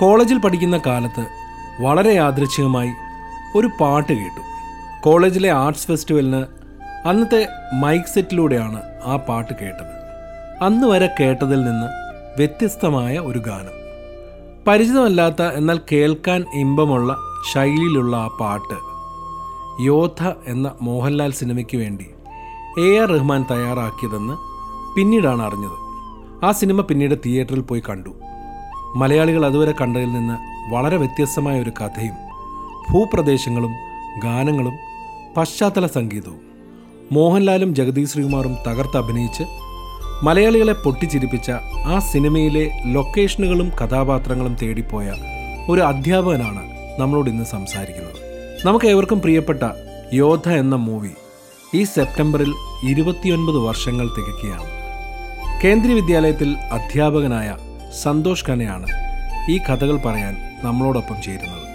കോളേജിൽ പഠിക്കുന്ന കാലത്ത് വളരെ യാദൃച്ഛികമായി ഒരു പാട്ട് കേട്ടു. കോളേജിലെ ആർട്സ് ഫെസ്റ്റിവലിന് അന്നത്തെ മൈക്ക് സെറ്റിലൂടെയാണ് ആ പാട്ട് കേട്ടത്. അന്ന് വരെ കേട്ടതിൽ നിന്ന് വ്യത്യസ്തമായ ഒരു ഗാനം. പരിചിതമല്ലാത്ത എന്നാൽ കേൾക്കാൻ ഇമ്പമുള്ള ശൈലിയിലുള്ള ആ പാട്ട് യോദ്ധ എന്ന മോഹൻലാൽ സിനിമയ്ക്ക് വേണ്ടി എ ആർ റഹ്മാൻ തയ്യാറാക്കിയതെന്ന് പിന്നീടാണ് അറിഞ്ഞത്. ആ സിനിമ പിന്നീട് തിയേറ്ററിൽ പോയി കണ്ടു. മലയാളികൾ അതുവരെ കണ്ടതിൽ നിന്ന് വളരെ വ്യത്യസ്തമായ ഒരു കഥയും ഭൂപ്രദേശങ്ങളും ഗാനങ്ങളും പശ്ചാത്തല സംഗീതവും. മോഹൻലാലും ജഗദീഷ് ശ്രീകുമാറും തകർത്ത് അഭിനയിച്ച് മലയാളികളെ പൊട്ടിച്ചിരിപ്പിച്ച ആ സിനിമയിലെ ലൊക്കേഷനുകളും കഥാപാത്രങ്ങളും തേടിപ്പോയ ഒരു അധ്യാപകനാണ് നമ്മളോട് ഇന്ന് സംസാരിക്കുന്നത്. നമുക്ക് ഏവർക്കും പ്രിയപ്പെട്ട യോദ്ധ എന്ന മൂവി ഈ സെപ്റ്റംബറിൽ ഇരുപത്തിയൊൻപത് വർഷങ്ങൾ തികയ്ക്കുകയാണ്. കേന്ദ്രീയ വിദ്യാലയത്തിൽ അധ്യാപകനായ സന്തോഷ് ഖനയാണ് ഈ കഥകൾ പറയാൻ നമ്മളോടൊപ്പം ചേരുന്നത്.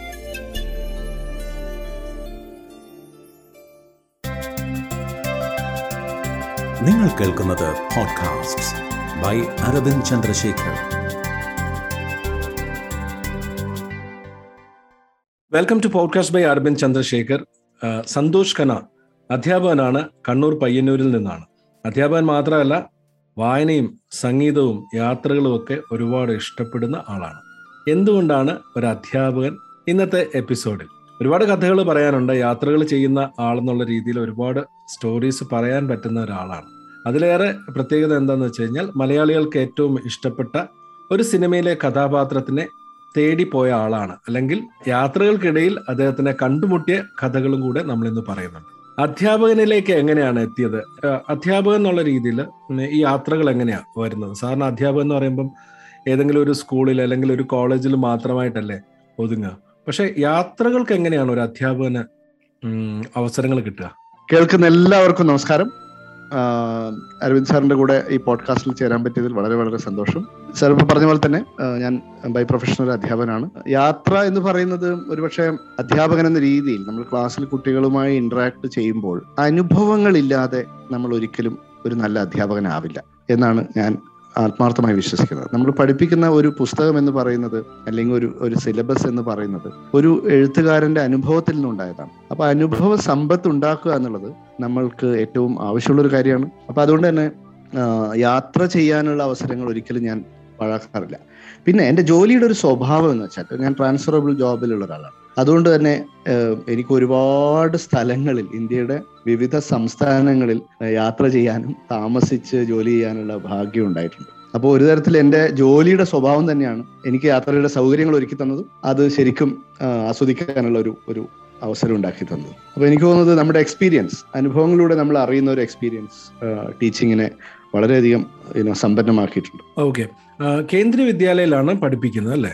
നിങ്ങൾ കേൾക്കുന്നത് podcast by Aravind Chandrasekhar welcome to podcast by Aravind Chandrasekhar. Santhosh ഖന അധ്യാപകനാണ് കണ്ണൂർ പയ്യന്നൂരിൽ നിന്നാണ്. അധ്യാപകൻ മാത്രമല്ല വായനയും സംഗീതവും യാത്രകളും ഒക്കെ ഒരുപാട് ഇഷ്ടപ്പെടുന്ന ആളാണ്. എന്തുകൊണ്ടാണ് ഒരു അധ്യാപകൻ ഇന്നത്തെ എപ്പിസോഡിൽ? ഒരുപാട് കഥകൾ പറയാനുണ്ട് യാത്രകൾ ചെയ്യുന്ന ആളെന്നുള്ള രീതിയിൽ ഒരുപാട് സ്റ്റോറീസ് പറയാൻ പറ്റുന്ന ഒരാളാണ്. അതിലേറെ പ്രത്യേകത എന്താണെന്ന് വെച്ച് കഴിഞ്ഞാൽ മലയാളികൾക്ക് ഏറ്റവും ഇഷ്ടപ്പെട്ട ഒരു സിനിമയിലെ കഥാപാത്രത്തിനെ തേടിപ്പോയ ആളാണ്. അല്ലെങ്കിൽ യാത്രകൾക്കിടയിൽ അദ്ദേഹത്തിനെ കണ്ടുമുട്ടിയ കഥകളും കൂടെ നമ്മൾ ഇന്ന് പറയുന്നുണ്ട്. അധ്യാപകനിലേക്ക് എങ്ങനെയാണ് എത്തിയത്? അധ്യാപകൻ എന്നുള്ള രീതിയിൽ ഈ യാത്രകൾ എങ്ങനെയാണ് വരുന്നത്? സാറിന് അധ്യാപകൻ എന്ന് പറയുമ്പം ഏതെങ്കിലും ഒരു സ്കൂളിൽ അല്ലെങ്കിൽ ഒരു കോളേജിൽ മാത്രമായിട്ടല്ലേ ഒതുങ്ങുക? പക്ഷെ യാത്രകൾക്ക് എങ്ങനെയാണ് ഒരു അധ്യാപകന് അവസരങ്ങൾ കിട്ടുക? കേൾക്കുന്ന എല്ലാവർക്കും നമസ്കാരം. അരവിന്ദ് സാറിന്റെ കൂടെ ഈ പോഡ്കാസ്റ്റിൽ ചേരാൻ പറ്റിയതിൽ വളരെ വളരെ സന്തോഷം. സാർ ഇപ്പൊ പറഞ്ഞ പോലെ തന്നെ ഞാൻ ബൈ പ്രൊഫഷണൽ അധ്യാപകനാണ്. യാത്ര എന്ന് പറയുന്നത് ഒരുപക്ഷെ അധ്യാപകൻ എന്ന രീതിയിൽ നമ്മൾ ക്ലാസ്സിൽ കുട്ടികളുമായി ഇന്ററാക്ട് ചെയ്യുമ്പോൾ അനുഭവങ്ങളില്ലാതെ നമ്മൾ ഒരിക്കലും ഒരു നല്ല അധ്യാപകനാവില്ല എന്നാണ് ഞാൻ ആത്മാർത്ഥമായി വിശ്വസിക്കുന്നത്. നമ്മൾ പഠിപ്പിക്കുന്ന ഒരു പുസ്തകം എന്ന് പറയുന്നത് അല്ലെങ്കിൽ ഒരു ഒരു സിലബസ് എന്ന് പറയുന്നത് ഒരു എഴുത്തുകാരന്റെ അനുഭവത്തിൽ നിന്നുണ്ടായതാണ്. അപ്പൊ അനുഭവ സമ്പത്ത് ഉണ്ടാക്കുക എന്നുള്ളത് നമ്മൾക്ക് ഏറ്റവും ആവശ്യമുള്ള ഒരു കാര്യമാണ്. അപ്പൊ അതുകൊണ്ട് തന്നെ യാത്ര ചെയ്യാനുള്ള അവസരങ്ങൾ ഒരിക്കലും ഞാൻ വഴക്കാറില്ല. പിന്നെ എന്റെ ജോലിയുടെ ഒരു സ്വഭാവം എന്ന് വെച്ചാൽ ഞാൻ ട്രാൻസ്ഫറബിൾ ജോബിലുള്ള ഒരാളാണ്. അതുകൊണ്ട് തന്നെ എനിക്ക് ഒരുപാട് സ്ഥലങ്ങളിൽ ഇന്ത്യയുടെ വിവിധ സംസ്ഥാനങ്ങളിൽ യാത്ര ചെയ്യാനും താമസിച്ച് ജോലി ചെയ്യാനുള്ള ഭാഗ്യം ഉണ്ടായിട്ടുണ്ട്. അപ്പോൾ ഒരു തരത്തിൽ എന്റെ ജോലിയുടെ സ്വഭാവം തന്നെയാണ് എനിക്ക് യാത്രയുടെ സൗകര്യങ്ങൾ ഒരുക്കി തന്നതും അത് ശരിക്കും ആസ്വദിക്കാനുള്ള ഒരു ഒരു അവസരം ഉണ്ടാക്കി തന്നത്. അപ്പോൾ എനിക്ക് തോന്നുന്നത് നമ്മുടെ എക്സ്പീരിയൻസ് അനുഭവങ്ങളിലൂടെ നമ്മൾ അറിയുന്ന ഒരു എക്സ്പീരിയൻസ് ടീച്ചിങ്ങിനെ വളരെയധികം സമ്പന്നമാക്കിയിട്ടുണ്ട്. ഓക്കെ കേന്ദ്രീയ വിദ്യാലയയിലാണ് പഠിപ്പിക്കുന്നത് അല്ലേ?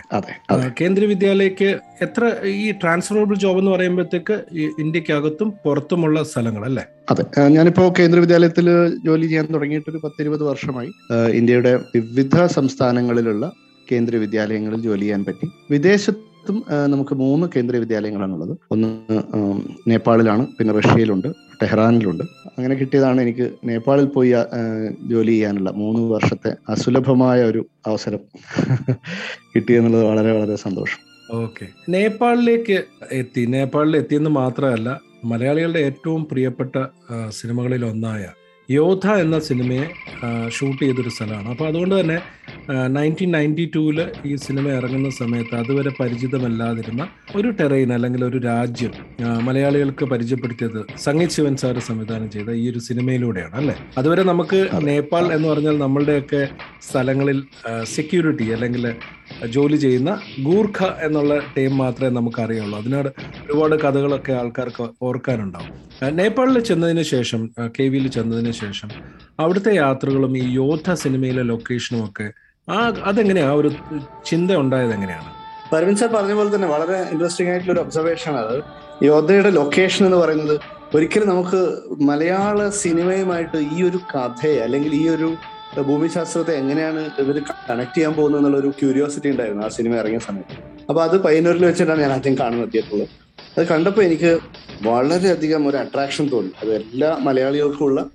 കേന്ദ്രീയ വിദ്യാലയക്ക് എത്ര ഈ ട്രാൻസ്ഫറബിൾ ജോബ് എന്ന് പറയുമ്പോഴത്തേക്ക് ഇന്ത്യക്കകത്തും പുറത്തുമുള്ള സ്ഥലങ്ങൾ അല്ലേ? അതെ. ഞാനിപ്പോ കേന്ദ്ര വിദ്യാലയത്തിൽ ജോലി ചെയ്യാൻ തുടങ്ങിയിട്ട് ഒരു പത്തിരുപത് വർഷമായി. ഇന്ത്യയുടെ വിവിധ സംസ്ഥാനങ്ങളിലുള്ള കേന്ദ്ര വിദ്യാലയങ്ങളിൽ ജോലി ചെയ്യാൻ പറ്റി. വിദേശത്തും ആ, നമുക്ക് മൂന്ന് കേന്ദ്ര വിദ്യാലയങ്ങളാണുള്ളത്. ഒന്ന് നേപ്പാളിലാണ് പിന്നെ റഷ്യയിലുണ്ട് ടെഹ്റാനിലുണ്ട്. അങ്ങനെ കിട്ടിയതാണ് എനിക്ക് നേപ്പാളിൽ പോയി ജോലി ചെയ്യാനുള്ള മൂന്ന് വർഷത്തെ അസുലഭമായ ഒരു അവസരം കിട്ടിയെന്നുള്ളത് വളരെ വളരെ സന്തോഷം. ഓക്കെ. നേപ്പാളിലേക്ക് എത്തി. നേപ്പാളിൽ എത്തിയെന്ന് മാത്രമല്ല മലയാളികളുടെ ഏറ്റവും പ്രിയപ്പെട്ട സിനിമകളിൽ ഒന്നായ യോധ എന്ന സിനിമയെ ഷൂട്ട് ചെയ്തൊരു സ്ഥലമാണ്. അപ്പോൾ അതുകൊണ്ട് തന്നെ നയന്റീൻ നയന്റി ടൂവിൽ ഈ സിനിമ ഇറങ്ങുന്ന സമയത്ത് അതുവരെ പരിചിതമല്ലാതിരുന്ന ഒരു ടെറൈൻ അല്ലെങ്കിൽ ഒരു രാജ്യം മലയാളികൾക്ക് പരിചയപ്പെടുത്തിയത് സംഗീത് ശിവൻ സാർ സംവിധാനം ചെയ്ത ഈ ഒരു സിനിമയിലൂടെയാണ് അല്ലേ? അതുവരെ നമുക്ക് നേപ്പാൾ എന്ന് പറഞ്ഞാൽ നമ്മളുടെയൊക്കെ സ്ഥലങ്ങളിൽ സെക്യൂരിറ്റി അല്ലെങ്കിൽ ജോലി ചെയ്യുന്ന ഗൂർഖ എന്നുള്ള ടീം മാത്രമേ നമുക്ക് അറിയുള്ളൂ അതിനോട് ഒരുപാട് കഥകളൊക്കെ ആൾക്കാർക്ക് ഓർക്കാനുണ്ടാവും. നേപ്പാളിൽ ചെന്നതിന് ശേഷം കെ വിയിൽ ചെന്നതിന് ശേഷം അവിടുത്തെ യാത്രകളും ഈ യോദ്ധ സിനിമയിലെ ലൊക്കേഷനും ഒക്കെ ആ അതെങ്ങനെയാ? ഒരു ചിന്ത ഉണ്ടായത് എങ്ങനെയാണ്? പരവിൻ സാർ പറഞ്ഞ പോലെ തന്നെ വളരെ ഇൻട്രസ്റ്റിംഗ് ആയിട്ടുള്ള ഒരു ഒബ്സർവേഷൻ അത്. യോദ്ധയുടെ ലൊക്കേഷൻ എന്ന് പറയുന്നത് ഒരിക്കലും നമുക്ക് മലയാള സിനിമയുമായിട്ട് ഈ ഒരു കഥയെ അല്ലെങ്കിൽ ഈ ഒരു ഭൂമിശാസ്ത്രത്തെ എങ്ങനെയാണ് ഇവർ കണക്ട് ചെയ്യാൻ പോകുന്നത് എന്നുള്ള ഒരു ക്യൂരിയോസിറ്റി ഉണ്ടായിരുന്നു ആ സിനിമ ഇറങ്ങിയ സമയത്ത്. അപ്പൊ അത് പയ്യന്നൂരിൽ വെച്ചിട്ടാണ് ഞാൻ ആദ്യം കാണുന്നത് എത്തിയിട്ടുള്ളത് അത് കണ്ടപ്പോൾ എനിക്ക് വളരെയധികം ഒരു അട്രാക്ഷൻ തോന്നി. അത് എല്ലാ മലയാളികൾക്കും ഉള്ള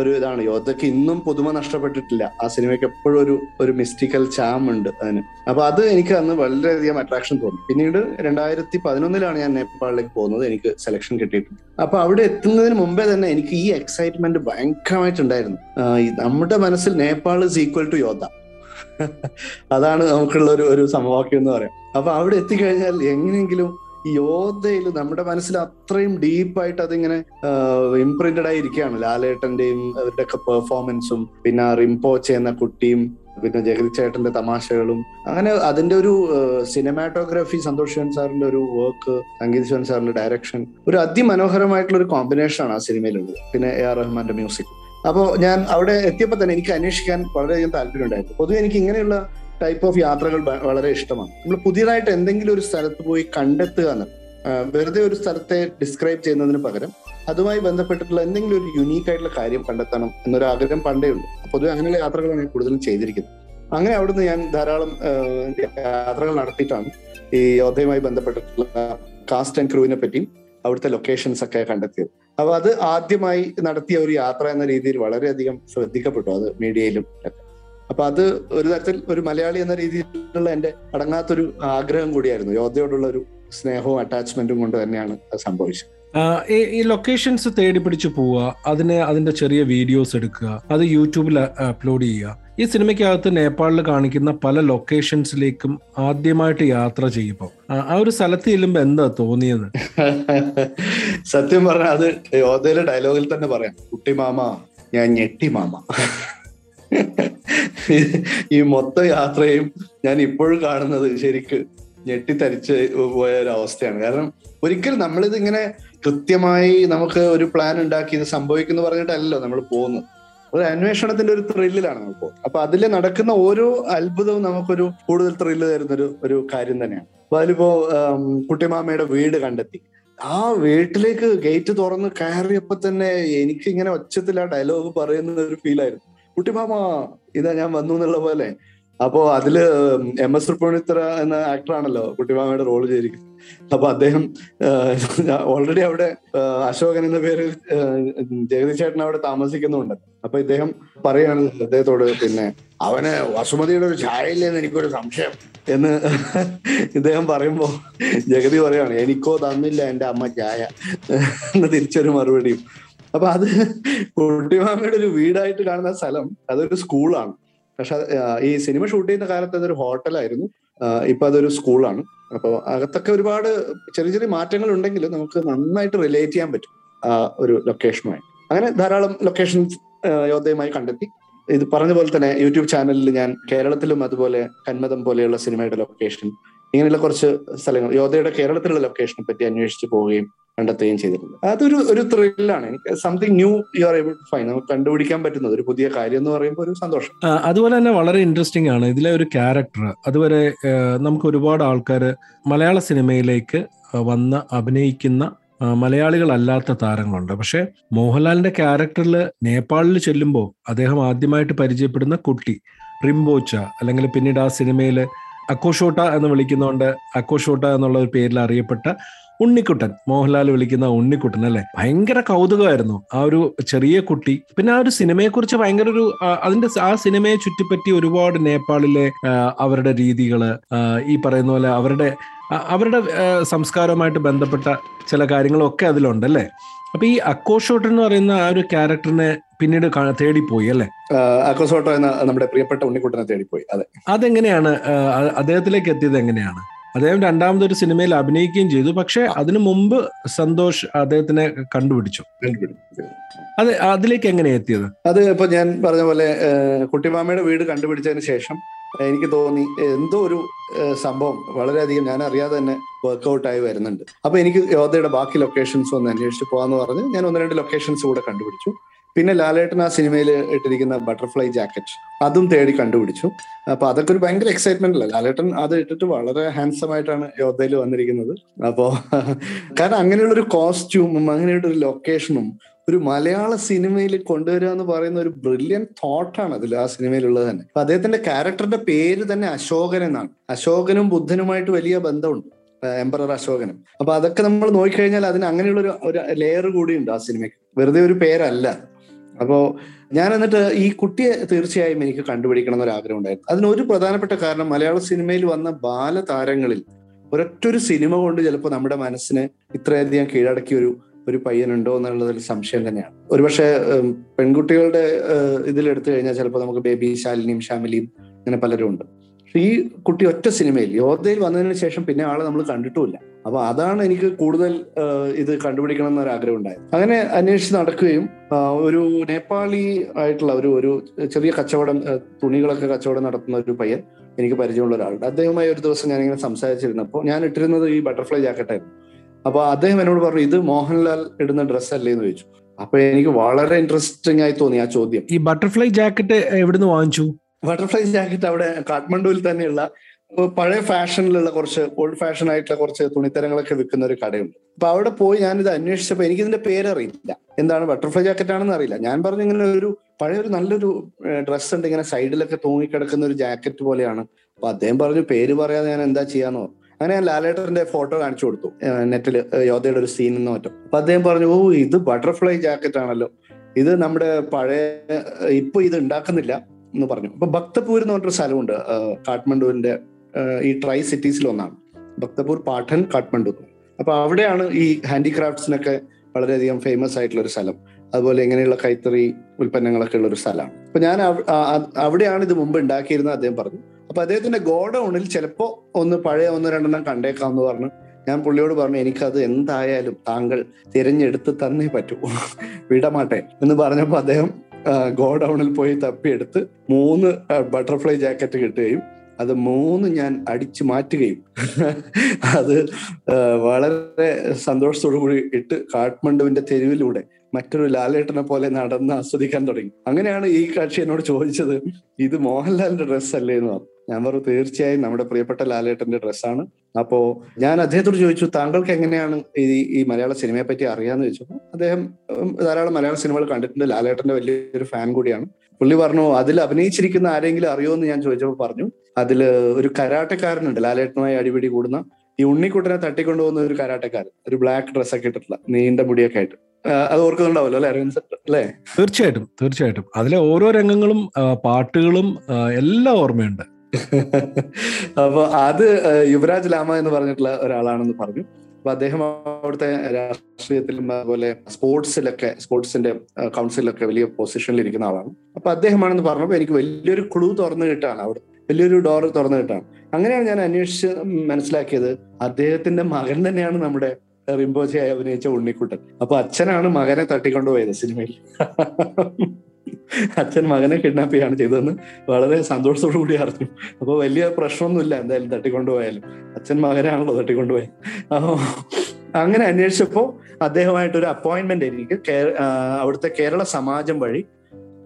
ഒരു ഇതാണ്. യോദ്ധയ്ക്ക് ഇന്നും പുതുമ നഷ്ടപ്പെട്ടിട്ടില്ല. ആ സിനിമയ്ക്ക് എപ്പോഴും ഒരു ഒരു മിസ്റ്റിക്കൽ ചാം ഉണ്ട് അതിന്. അപ്പൊ അത് എനിക്ക് അന്ന് വളരെയധികം അട്രാക്ഷൻ തോന്നി. പിന്നീട് രണ്ടായിരത്തി പതിനൊന്നിലാണ് ഞാൻ നേപ്പാളിലേക്ക് പോകുന്നത്. എനിക്ക് സെലക്ഷൻ കിട്ടിയിട്ടുണ്ട്. അപ്പൊ അവിടെ എത്തുന്നതിന് മുമ്പേ തന്നെ എനിക്ക് ഈ എക്സൈറ്റ്മെന്റ് ഭയങ്കരമായിട്ടുണ്ടായിരുന്നു. നമ്മുടെ മനസ്സിൽ Nepal is equal to Yodha. അതാണ് നമുക്കുള്ള ഒരു ഒരു സമവാക്യം എന്ന് പറയാം. അപ്പൊ അവിടെ എത്തിക്കഴിഞ്ഞാൽ എങ്ങനെയെങ്കിലും ഈ യോദ്ധയിൽ നമ്മുടെ മനസ്സിൽ അത്രയും ഡീപ്പായിട്ട് അതിങ്ങനെ ഇംപ്രിന്റഡ് ആയിരിക്കുകയാണ്. ലാലേട്ടന്റെയും അവരുടെ ഒക്കെ പെർഫോമൻസും പിന്നെ റിംപോച്ച എന്ന കുട്ടിയും പിന്നെ ജഗതി ചേട്ടന്റെ തമാശകളും. അങ്ങനെ അതിന്റെ ഒരു സിനിമാറ്റോഗ്രാഫി സന്തോഷ് ശിവൻ സാറിന്റെ ഒരു വർക്ക് സംഗീത് ശിവൻ സാറിന്റെ ഡയറക്ഷൻ ഒരു അതിമനോഹരമായിട്ടുള്ള ഒരു കോമ്പിനേഷൻ ആണ് ആ സിനിമയിലുള്ളത്. പിന്നെ എ ആർ റഹ്മാന്റെ മ്യൂസിക് അപ്പോൾ ഞാൻ അവിടെ എത്തിയപ്പോൾ തന്നെ എനിക്ക് അന്വേഷിക്കാൻ വളരെയധികം താല്പര്യം ഉണ്ടായിരുന്നു പൊതുവെ എനിക്ക് ഇങ്ങനെയുള്ള ടൈപ്പ് ഓഫ് യാത്രകൾ വളരെ ഇഷ്ടമാണ്. നമ്മൾ പുതിയതായിട്ട് എന്തെങ്കിലും ഒരു സ്ഥലത്ത് പോയി കണ്ടെത്തുക എന്ന് വെറുതെ ഒരു സ്ഥലത്തെ ഡിസ്ക്രൈബ് ചെയ്യുന്നതിന് പകരം അതുമായി ബന്ധപ്പെട്ടിട്ടുള്ള എന്തെങ്കിലും ഒരു യുണീക്ക് ആയിട്ടുള്ള കാര്യം കണ്ടെത്തണം എന്നൊരു ആഗ്രഹം പണ്ടേ ഉണ്ട് പൊതുവെ അങ്ങനെയുള്ള യാത്രകളാണ് ഞാൻ കൂടുതലും ചെയ്തിരിക്കുന്നത്. അങ്ങനെ അവിടുന്ന് ഞാൻ ധാരാളം യാത്രകൾ നടത്തിയിട്ടാണ് ഈ യോദ്ധയുമായി ബന്ധപ്പെട്ടിട്ടുള്ള കാസ്റ്റ് ആൻഡ് ക്രൂവിനെ പറ്റിയും അവിടുത്തെ ലൊക്കേഷൻസ് ഒക്കെ കണ്ടെത്തിയത്. അപ്പൊ അത് ആദ്യമായി നടത്തിയ ഒരു യാത്ര എന്ന രീതിയിൽ വളരെയധികം ശ്രദ്ധിക്കപ്പെട്ടു. അത് മീഡിയയിലും ഒക്കെ. അപ്പൊ അത് ഒരു തരത്തിൽ ഒരു മലയാളി എന്ന രീതിയിലുള്ള എന്റെ അടങ്ങാത്തൊരു ആഗ്രഹം കൂടിയായിരുന്നു. യോദ്ധയോടുള്ള ഒരു സ്നേഹവും അറ്റാച്ച്മെന്റും കൊണ്ട് തന്നെയാണ് സംഭവിച്ചത്. ഈ ലൊക്കേഷൻസ് തേടി പിടിച്ച് പോവുക അതിന് അതിന്റെ ചെറിയ വീഡിയോസ് എടുക്കുക അത് യൂട്യൂബിൽ അപ്ലോഡ് ചെയ്യുക. ഈ സിനിമയ്ക്കകത്ത് നേപ്പാളിൽ കാണിക്കുന്ന പല ലൊക്കേഷൻസിലേക്കും ആദ്യമായിട്ട് യാത്ര ചെയ്യുമ്പോൾ ആ- ഒരു സ്ഥലത്ത് ചെല്ലുമ്പോൾ എന്താ തോന്നിയത്? സത്യം പറഞ്ഞാൽ അത് യോദ്ധയിലെ ഡയലോഗിൽ തന്നെ പറയാം. കുട്ടി മാമ ഞാൻ ഞെട്ടി മാമ. ഈ മൊത്ത യാത്രയും ഞാൻ ഇപ്പോഴും കാണുന്നത് ശരിക്ക് ഞെട്ടിത്തരിച്ച് പോയ ഒരു അവസ്ഥയാണ്. കാരണം ഒരിക്കലും നമ്മളിത് ഇങ്ങനെ കൃത്യമായി നമുക്ക് ഒരു പ്ലാൻ ഉണ്ടാക്കി ഇത് സംഭവിക്കുന്നു പറഞ്ഞിട്ടല്ലോ നമ്മൾ പോകുന്നത്. ഒരു അന്വേഷണത്തിന്റെ ഒരു ത്രില്ലിലാണ് നമ്മൾ പോകുന്നത് അപ്പൊ അതിൽ നടക്കുന്ന ഓരോ അത്ഭുതവും നമുക്കൊരു കൂടുതൽ ത്രില്ല് തരുന്ന ഒരു ഒരു കാര്യം തന്നെയാണ്. അപ്പൊ അതിലിപ്പോ കുട്ടിമാമയുടെ വീട് കണ്ടെത്തി. ആ വീട്ടിലേക്ക് ഗേറ്റ് തുറന്ന് കയറിയപ്പോ തന്നെ എനിക്ക് ഇങ്ങനെ ഒച്ചത്തിൽ ആ ഡയലോഗ് പറയുന്ന ഒരു ഫീലായിരുന്നു കുട്ടിമാമ ഇതാ ഞാൻ വന്നു എന്നുള്ള പോലെ. അപ്പോ അതിൽ എം എസ് തൃപ്പൂണിത്തറ എന്ന ആക്ടറാണല്ലോ കുട്ടിമാമയുടെ റോൾ ചെയ്തിരിക്കുന്നത്. അപ്പൊ അദ്ദേഹം ഓൾറെഡി അവിടെ അശോകൻ എന്ന പേരിൽ ചേട്ടൻ അവിടെ താമസിക്കുന്നുണ്ട്. അപ്പൊ ഇദ്ദേഹം പറയാണ് അദ്ദേഹത്തോട് പിന്നെ അവന് വസുമതിയുടെ ഒരു ചായയില്ലെന്ന് എനിക്കൊരു സംശയം. എന്ന് ഇദ്ദേഹം പറയുമ്പോ ജഗതി പറയാണ് എനിക്കോ തന്നില്ല എന്റെ അമ്മ ചായ എന്ന് തിരിച്ചൊരു മറുപടിയും അപ്പൊ അത് കുട്ടിമാമയുടെ ഒരു വീടായിട്ട് കാണുന്ന സ്ഥലം അതൊരു സ്കൂളാണ്. പക്ഷെ ഈ സിനിമ ഷൂട്ട് ചെയ്യുന്ന കാലത്ത് അതൊരു ഹോട്ടലായിരുന്നു. ഇപ്പൊ അതൊരു സ്കൂളാണ്. അപ്പോൾ അകത്തൊക്കെ ഒരുപാട് ചെറിയ ചെറിയ മാറ്റങ്ങൾ ഉണ്ടെങ്കിലും നമുക്ക് നന്നായിട്ട് റിലേറ്റ് ചെയ്യാൻ പറ്റും ആ ഒരു ലൊക്കേഷനുമായി അങ്ങനെ ധാരാളം ലൊക്കേഷൻ യോദ്ധയുമായി കണ്ടെത്തി. ഇത് പറഞ്ഞ പോലെ തന്നെ യൂട്യൂബ് ചാനലിൽ ഞാൻ കേരളത്തിലും അതുപോലെ കന്മതം പോലെയുള്ള സിനിമയുടെ ലൊക്കേഷൻ ഇങ്ങനെയുള്ള കുറച്ച് സ്ഥലങ്ങൾ. യോധയുടെ കേരളത്തിലുള്ള ലൊക്കേഷനെ പറ്റി അന്വേഷിച്ച് പോവുകയും കണ്ടെത്തുകയും ചെയ്തിട്ടുണ്ട്. അതൊരു ഒരു ത്രില്ലാണ് എനിക്ക് something new you are able to find നമുക്ക് കണ്ടുപിടിക്കാൻ പറ്റുന്നത്. ഒരു പുതിയ കാര്യം എന്ന് പറയുമ്പോൾ ഒരു സന്തോഷം. അതുപോലെ തന്നെ വളരെ ഇൻട്രസ്റ്റിംഗ് ആണ്. ഇതിലെ ഒരു ക്യാരക്ടർ അതുവരെ നമുക്ക് ഒരുപാട് ആൾക്കാർ മലയാള സിനിമയിലേക്ക് വന്ന് അഭിനയിക്കുന്ന മലയാളികളല്ലാത്ത താരങ്ങളുണ്ട്. പക്ഷേ മോഹൻലാലിന്റെ ക്യാരക്ടറിൽ നേപ്പാളിൽ ചെല്ലുമ്പോൾ അദ്ദേഹം ആദ്യമായിട്ട് പരിചയപ്പെടുന്ന കുട്ടി റിംബോച്ച അല്ലെങ്കിൽ പിന്നീട് ആ സിനിമയിൽ അക്കോഷോട്ട എന്ന് വിളിക്കുന്നതുകൊണ്ട് അക്കോഷോട്ട എന്നുള്ള ഒരു പേരിൽ അറിയപ്പെട്ട ഉണ്ണിക്കുട്ടൻ മോഹൻലാൽ വിളിക്കുന്ന ഉണ്ണിക്കുട്ടൻ അല്ലെ? ഭയങ്കര കൗതുകമായിരുന്നു ആ ഒരു ചെറിയ കുട്ടി. പിന്നെ ആ ഒരു സിനിമയെക്കുറിച്ച് ഭയങ്കര ഒരു അതിന്റെ ആ സിനിമയെ ചുറ്റിപ്പറ്റി ഒരുപാട് നേപ്പാളിലെ അവരുടെ രീതികൾ ഈ പറയുന്ന പോലെ അവരുടെ അവരുടെ സംസ്കാരവുമായിട്ട് ബന്ധപ്പെട്ട ചില കാര്യങ്ങളൊക്കെ അതിലുണ്ട് അല്ലേ അപ്പൊ ഈ അക്കോഷോട്ട് എന്ന് പറയുന്ന ആ ഒരു ക്യാരക്ടറിനെ പിന്നീട് തേടി തേടിപ്പോയി അല്ലെ? അക്കോസോട്ടോ എന്ന നമ്മുടെ പ്രിയപ്പെട്ട ഉണ്ണിക്കുട്ടനെ തേടിപ്പോയി അതെ. അതെങ്ങനെയാണ്? അദ്ദേഹത്തിലേക്ക് എത്തിയത് എങ്ങനെയാണ്? അദ്ദേഹം രണ്ടാമതൊരു സിനിമയിൽ അഭിനയിക്കുകയും ചെയ്തു പക്ഷെ അതിനു മുമ്പ് സന്തോഷ് അദ്ദേഹത്തിനെ കണ്ടുപിടിച്ചു. അത് അതിലേക്ക് എങ്ങനെയാണ് എത്തിയത്? അത് ഇപ്പൊ ഞാൻ പറഞ്ഞ പോലെ കുട്ടിമാമയുടെ വീട് കണ്ടുപിടിച്ചതിന് ശേഷം എനിക്ക് തോന്നി എന്തോ ഒരു സംഭവം വളരെയധികം ഞാൻ അറിയാതെ തന്നെ വർക്ക്ഔട്ട് ആയി വരുന്നുണ്ട്. അപ്പൊ എനിക്ക് യോധയുടെ ബാക്കി ലൊക്കേഷൻസ് ഒന്ന് അന്വേഷിച്ച് പോകാന്ന് പറഞ്ഞ് ഞാൻ ഒന്ന് രണ്ട് ലൊക്കേഷൻസ് കൂടെ കണ്ടുപിടിച്ചു. പിന്നെ ലാലേട്ടൻ ആ സിനിമയിൽ ഇട്ടിരിക്കുന്ന ബട്ടർഫ്ലൈ ജാക്കറ്റ് അതും തേടി കണ്ടുപിടിച്ചു. അപ്പൊ അതൊക്കെ ഒരു ഭയങ്കര എക്സൈറ്റ്മെന്റ് അല്ല? ലാലേട്ടൻ അത് ഇട്ടിട്ട് വളരെ ഹാൻസം ആയിട്ടാണ് യോദ്ധയിൽ വന്നിരിക്കുന്നത്. അപ്പോ കാരണം അങ്ങനെയുള്ള ഒരു കോസ്റ്റ്യൂമും അങ്ങനെയുള്ള ഒരു ലൊക്കേഷനും ഒരു മലയാള സിനിമയിൽ കൊണ്ടുവരിക എന്ന് പറയുന്ന ഒരു ബ്രില്യൻ തോട്ടാണ് അതിൽ ആ സിനിമയിലുള്ളത് തന്നെ. അപ്പൊ അദ്ദേഹത്തിന്റെ ക്യാരക്ടറിന്റെ പേര് തന്നെ അശോകൻ എന്നാണ്. അശോകനും ബുദ്ധനുമായിട്ട് വലിയ ബന്ധമുണ്ട് എംപറർ അശോകനും. അപ്പൊ അതൊക്കെ നമ്മൾ നോക്കിക്കഴിഞ്ഞാൽ അതിന് അങ്ങനെയുള്ള ഒരു ലെയർ കൂടി ഉണ്ട് ആ സിനിമയ്ക്ക്. വെറുതെ ഒരു പേരല്ല. അപ്പോ ഞാൻ എന്നിട്ട് ഈ കുട്ടിയെ തീർച്ചയായും എനിക്ക് കണ്ടുപിടിക്കണം എന്നൊരു ആഗ്രഹം ഉണ്ടായിരുന്നു. അതിന് ഒരു പ്രധാനപ്പെട്ട കാരണം മലയാള സിനിമയിൽ വന്ന ബാലതാരങ്ങളിൽ ഒരൊറ്റൊരു സിനിമ കൊണ്ട് ചിലപ്പോൾ നമ്മുടെ മനസ്സിന് ഇത്രയധികം കീഴടക്കിയ ഒരു ഒരു പയ്യനുണ്ടോ എന്നുള്ളതിൽ സംശയം തന്നെയാണ്. ഒരുപക്ഷെ പെൺകുട്ടികളുടെ ഇതിലെടുത്തു കഴിഞ്ഞാൽ ചിലപ്പോൾ നമുക്ക് ബേബി ശാലിനിയും ഷാമിലിയും അങ്ങനെ പലരും ഉണ്ട്. ഈ കുട്ടി ഒറ്റ സിനിമയിൽ യോധയിൽ വന്നതിന് ശേഷം പിന്നെ ആളെ നമ്മൾ കണ്ടിട്ടുമില്ല. അപ്പൊ അതാണ് എനിക്ക് കൂടുതൽ ഇത് കണ്ടുപിടിക്കണം എന്നൊരു ആഗ്രഹം ഉണ്ടായത്. അങ്ങനെ അന്വേഷിച്ച് നടക്കുകയും ഒരു നേപ്പാളി ആയിട്ടുള്ള ഒരു ഒരു ചെറിയ കച്ചവടം തുണികളൊക്കെ കച്ചവടം നടത്തുന്ന ഒരു പയ്യൻ എനിക്ക് പരിചയമുള്ള ഒരാളുണ്ട്. അദ്ദേഹവുമായി ഒരു ദിവസം ഞാനിങ്ങനെ സംസാരിച്ചിരുന്നപ്പോൾ ഞാൻ ഇട്ടിരുന്നത് ഈ ബട്ടർഫ്ലൈ ജാക്കറ്റായിരുന്നു. അപ്പൊ അദ്ദേഹം എന്നോട് പറഞ്ഞു ഇത് മോഹൻലാൽ ഇടുന്ന ഡ്രസ് അല്ലേ എന്ന് ചോദിച്ചു. അപ്പൊ എനിക്ക് വളരെ ഇൻട്രസ്റ്റിംഗ് ആയി തോന്നി ആ ചോദ്യം. ഈ ബട്ടർഫ്ലൈ ജാക്കറ്റ് എവിടുന്ന് വാങ്ങിച്ചു? ബട്ടർഫ്ലൈ ജാക്കറ്റ് അവിടെ കാഠ്മണ്ഡുവിൽ തന്നെയുള്ള പഴയ ഫാഷനിലുള്ള കുറച്ച് ഓൾഡ് ഫാഷൻ ആയിട്ടുള്ള കുറച്ച് തുണിത്തരങ്ങളൊക്കെ വിൽക്കുന്ന ഒരു കടയുണ്ട്. അപ്പൊ അവിടെ പോയി ഞാനിത് അന്വേഷിച്ചപ്പോ എനിക്ക് ഇതിന്റെ പേരറിയില്ല. എന്താണ് ബട്ടർഫ്ലൈ ജാക്കറ്റ് ആണെന്ന് അറിയില്ല. ഞാൻ പറഞ്ഞു ഇങ്ങനെ ഒരു പഴയ ഒരു നല്ലൊരു ഡ്രസ് ഉണ്ട് ഇങ്ങനെ സൈഡിലൊക്കെ തൂങ്ങിക്കിടക്കുന്ന ഒരു ജാക്കറ്റ് പോലെയാണ്. അപ്പൊ അദ്ദേഹം പറഞ്ഞു പേര് പറയാതെ ഞാൻ എന്താ ചെയ്യാന്ന് അങ്ങനെ ഞാൻ ലാലേട്ടറിന്റെ ഫോട്ടോ കാണിച്ചു കൊടുത്തു. നെറ്റിൽ യോധയുടെ ഒരു സീൻ മറ്റും. അപ്പൊ അദ്ദേഹം പറഞ്ഞു ഓ ഇത് ബട്ടർഫ്ലൈ ജാക്കറ്റ് ആണല്ലോ. ഇത് നമ്മുടെ പഴയ ഇപ്പൊ ഇത് ഉണ്ടാക്കുന്നില്ല എന്ന് പറഞ്ഞു. അപ്പൊ ഭക്തപൂർ എന്ന് പറഞ്ഞൊരു സ്ഥലമുണ്ട്. കാഠ്മണ്ഡുവിന്റെ ഈ ട്രൈ സിറ്റീസിൽ ഒന്നാണ്. ഭക്തപൂർ പാഠൻ കാഠ്മണ്ഡു. അപ്പൊ അവിടെയാണ് ഈ ഹാൻഡിക്രാഫ്റ്റ്സിനൊക്കെ വളരെയധികം ഫേമസ് ആയിട്ടുള്ള ഒരു സ്ഥലം. അതുപോലെ ഇങ്ങനെയുള്ള കൈത്തറി ഉൽപ്പന്നങ്ങളൊക്കെ ഉള്ള ഒരു സ്ഥലമാണ്. അപ്പൊ ഞാൻ അവിടെയാണ് ഇത് മുമ്പ് ഉണ്ടാക്കിയിരുന്നത് അദ്ദേഹം പറഞ്ഞു. അപ്പൊ അദ്ദേഹത്തിന്റെ ഗോഡൌണിൽ ചിലപ്പോ ഒന്ന് പഴയ ഒന്ന് രണ്ടെണ്ണം കണ്ടേക്കാം എന്ന് പറഞ്ഞു. ഞാൻ പുള്ളിയോട് പറഞ്ഞു എനിക്കത് എന്തായാലും താങ്കൾ തിരഞ്ഞെടുത്ത് തന്നേ പറ്റൂ. വിടമാട്ടെ. എന്ന് പറഞ്ഞപ്പോ അദ്ദേഹം ഗോഡൌണിൽ പോയി തപ്പിയെടുത്ത് മൂന്ന് ബട്ടർഫ്ലൈ ജാക്കറ്റ് കിട്ടുകയും അത് മൂന്ന് ഞാൻ അടിച്ചു മാറ്റുകയും. അത് വളരെ സന്തോഷത്തോടു കൂടി ഇട്ട് കാഠ്മണ്ഡുവിന്റെ തെരുവിലൂടെ മറ്റൊരു ലാലേട്ടനെ പോലെ നടന്ന് ആസ്വദിക്കാൻ തുടങ്ങി. അങ്ങനെയാണ് ഈ കക്ഷി എന്നോട് ചോദിച്ചത് ഇത് മോഹൻലാലിന്റെ ഡ്രസ്സ് അല്ലേ എന്ന് പറഞ്ഞു. ഞാൻ പറഞ്ഞു തീർച്ചയായും നമ്മുടെ പ്രിയപ്പെട്ട ലാലേട്ടന്റെ ഡ്രസ്സാണ്. അപ്പോ ഞാൻ അദ്ദേഹത്തോട് ചോദിച്ചു താങ്കൾക്ക് എങ്ങനെയാണ് ഈ ഈ മലയാള സിനിമയെ പറ്റി അറിയാന്ന് ചോദിച്ചപ്പോൾ അദ്ദേഹം ധാരാളം മലയാള സിനിമകൾ കണ്ടിട്ടുണ്ട്. ലാലേട്ടന്റെ വലിയൊരു ഫാൻ കൂടിയാണ്. പുള്ളി പറഞ്ഞു അതിൽ അഭിനയിച്ചിരിക്കുന്ന ആരെങ്കിലും അറിയോ എന്ന് ഞാൻ ചോദിച്ചപ്പോൾ പറഞ്ഞു അതിൽ ഒരു കരാട്ടക്കാരനുണ്ട്. ലാലേട്ടനുമായി അടിപിടി കൂടുന്ന ഈ ഉണ്ണിക്കുട്ടനെ തട്ടിക്കൊണ്ടുപോകുന്ന ഒരു കരാട്ടക്കാരൻ. ഒരു ബ്ലാക്ക് ഡ്രസ്സൊക്കെ ഇട്ടിട്ടുള്ള നീണ്ട മുടിയൊക്കെ ആയിട്ട്. അത് ഓർക്കുന്നുണ്ടാവല്ലോ അല്ലെ അരവിന്ദ് അല്ലേ? തീർച്ചയായിട്ടും തീർച്ചയായിട്ടും. അതിലെ ഓരോ രംഗങ്ങളും പാട്ടുകളും എല്ലാം ഓർമ്മയുണ്ട്. അപ്പൊ അത് യുവരാജ് ലാമ എന്ന് പറഞ്ഞിട്ടുള്ള ഒരാളാണെന്ന് പറഞ്ഞു. അപ്പൊ അദ്ദേഹം അവിടുത്തെ രാഷ്ട്രീയത്തിലും അതുപോലെ സ്പോർട്സിലൊക്കെ സ്പോർട്സിന്റെ കൗൺസിലൊക്കെ വലിയ പൊസിഷനിൽ ഇരിക്കുന്ന ആളാണ്. അപ്പൊ അദ്ദേഹമാണെന്ന് പറഞ്ഞപ്പോൾ എനിക്ക് വലിയൊരു ക്ലൂ തുറന്നു കിട്ടാണ് അവിടെ. വലിയൊരു ഡോർ തുറന്നു കിട്ടാണ്. അങ്ങനെയാണ് ഞാൻ അന്വേഷിച്ച് മനസ്സിലാക്കിയത്. അദ്ദേഹത്തിന്റെ മകൻ തന്നെയാണ് നമ്മുടെ റിംബോജയായി അഭിനയിച്ച ഉണ്ണിക്കുട്ടൻ. അപ്പൊ അച്ഛനാണ് മകനെ തട്ടിക്കൊണ്ടുപോയത് സിനിമയിൽ. അച്ഛൻ മകനെ കിഡ്നാപ്പ് ചെയ്യാണ് ചെയ്തതെന്ന് വളരെ സന്തോഷത്തോടു കൂടി അറിഞ്ഞു. അപ്പോൾ വലിയ പ്രശ്നമൊന്നുമില്ല എന്തായാലും തട്ടിക്കൊണ്ടുപോയാലും. അച്ഛൻ മകനാണല്ലോ തട്ടിക്കൊണ്ടുപോയത്. അങ്ങനെ അന്വേഷിച്ചപ്പോ അദ്ദേഹമായിട്ട് ഒരു അപ്പോയിന്റ്മെന്റ് എനിക്ക് അവിടുത്തെ കേരള സമാജം വഴി